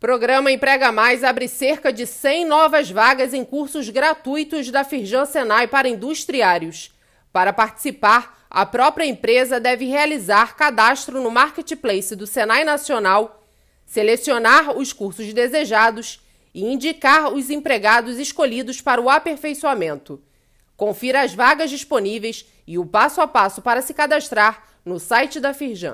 Programa Emprega Mais abre cerca de 100 novas vagas em cursos gratuitos da Firjan Senai para industriários. Para participar, a própria empresa deve realizar cadastro no Marketplace do Senai Nacional, selecionar os cursos desejados e indicar os empregados escolhidos para o aperfeiçoamento. Confira as vagas disponíveis e o passo a passo para se cadastrar no site da Firjan.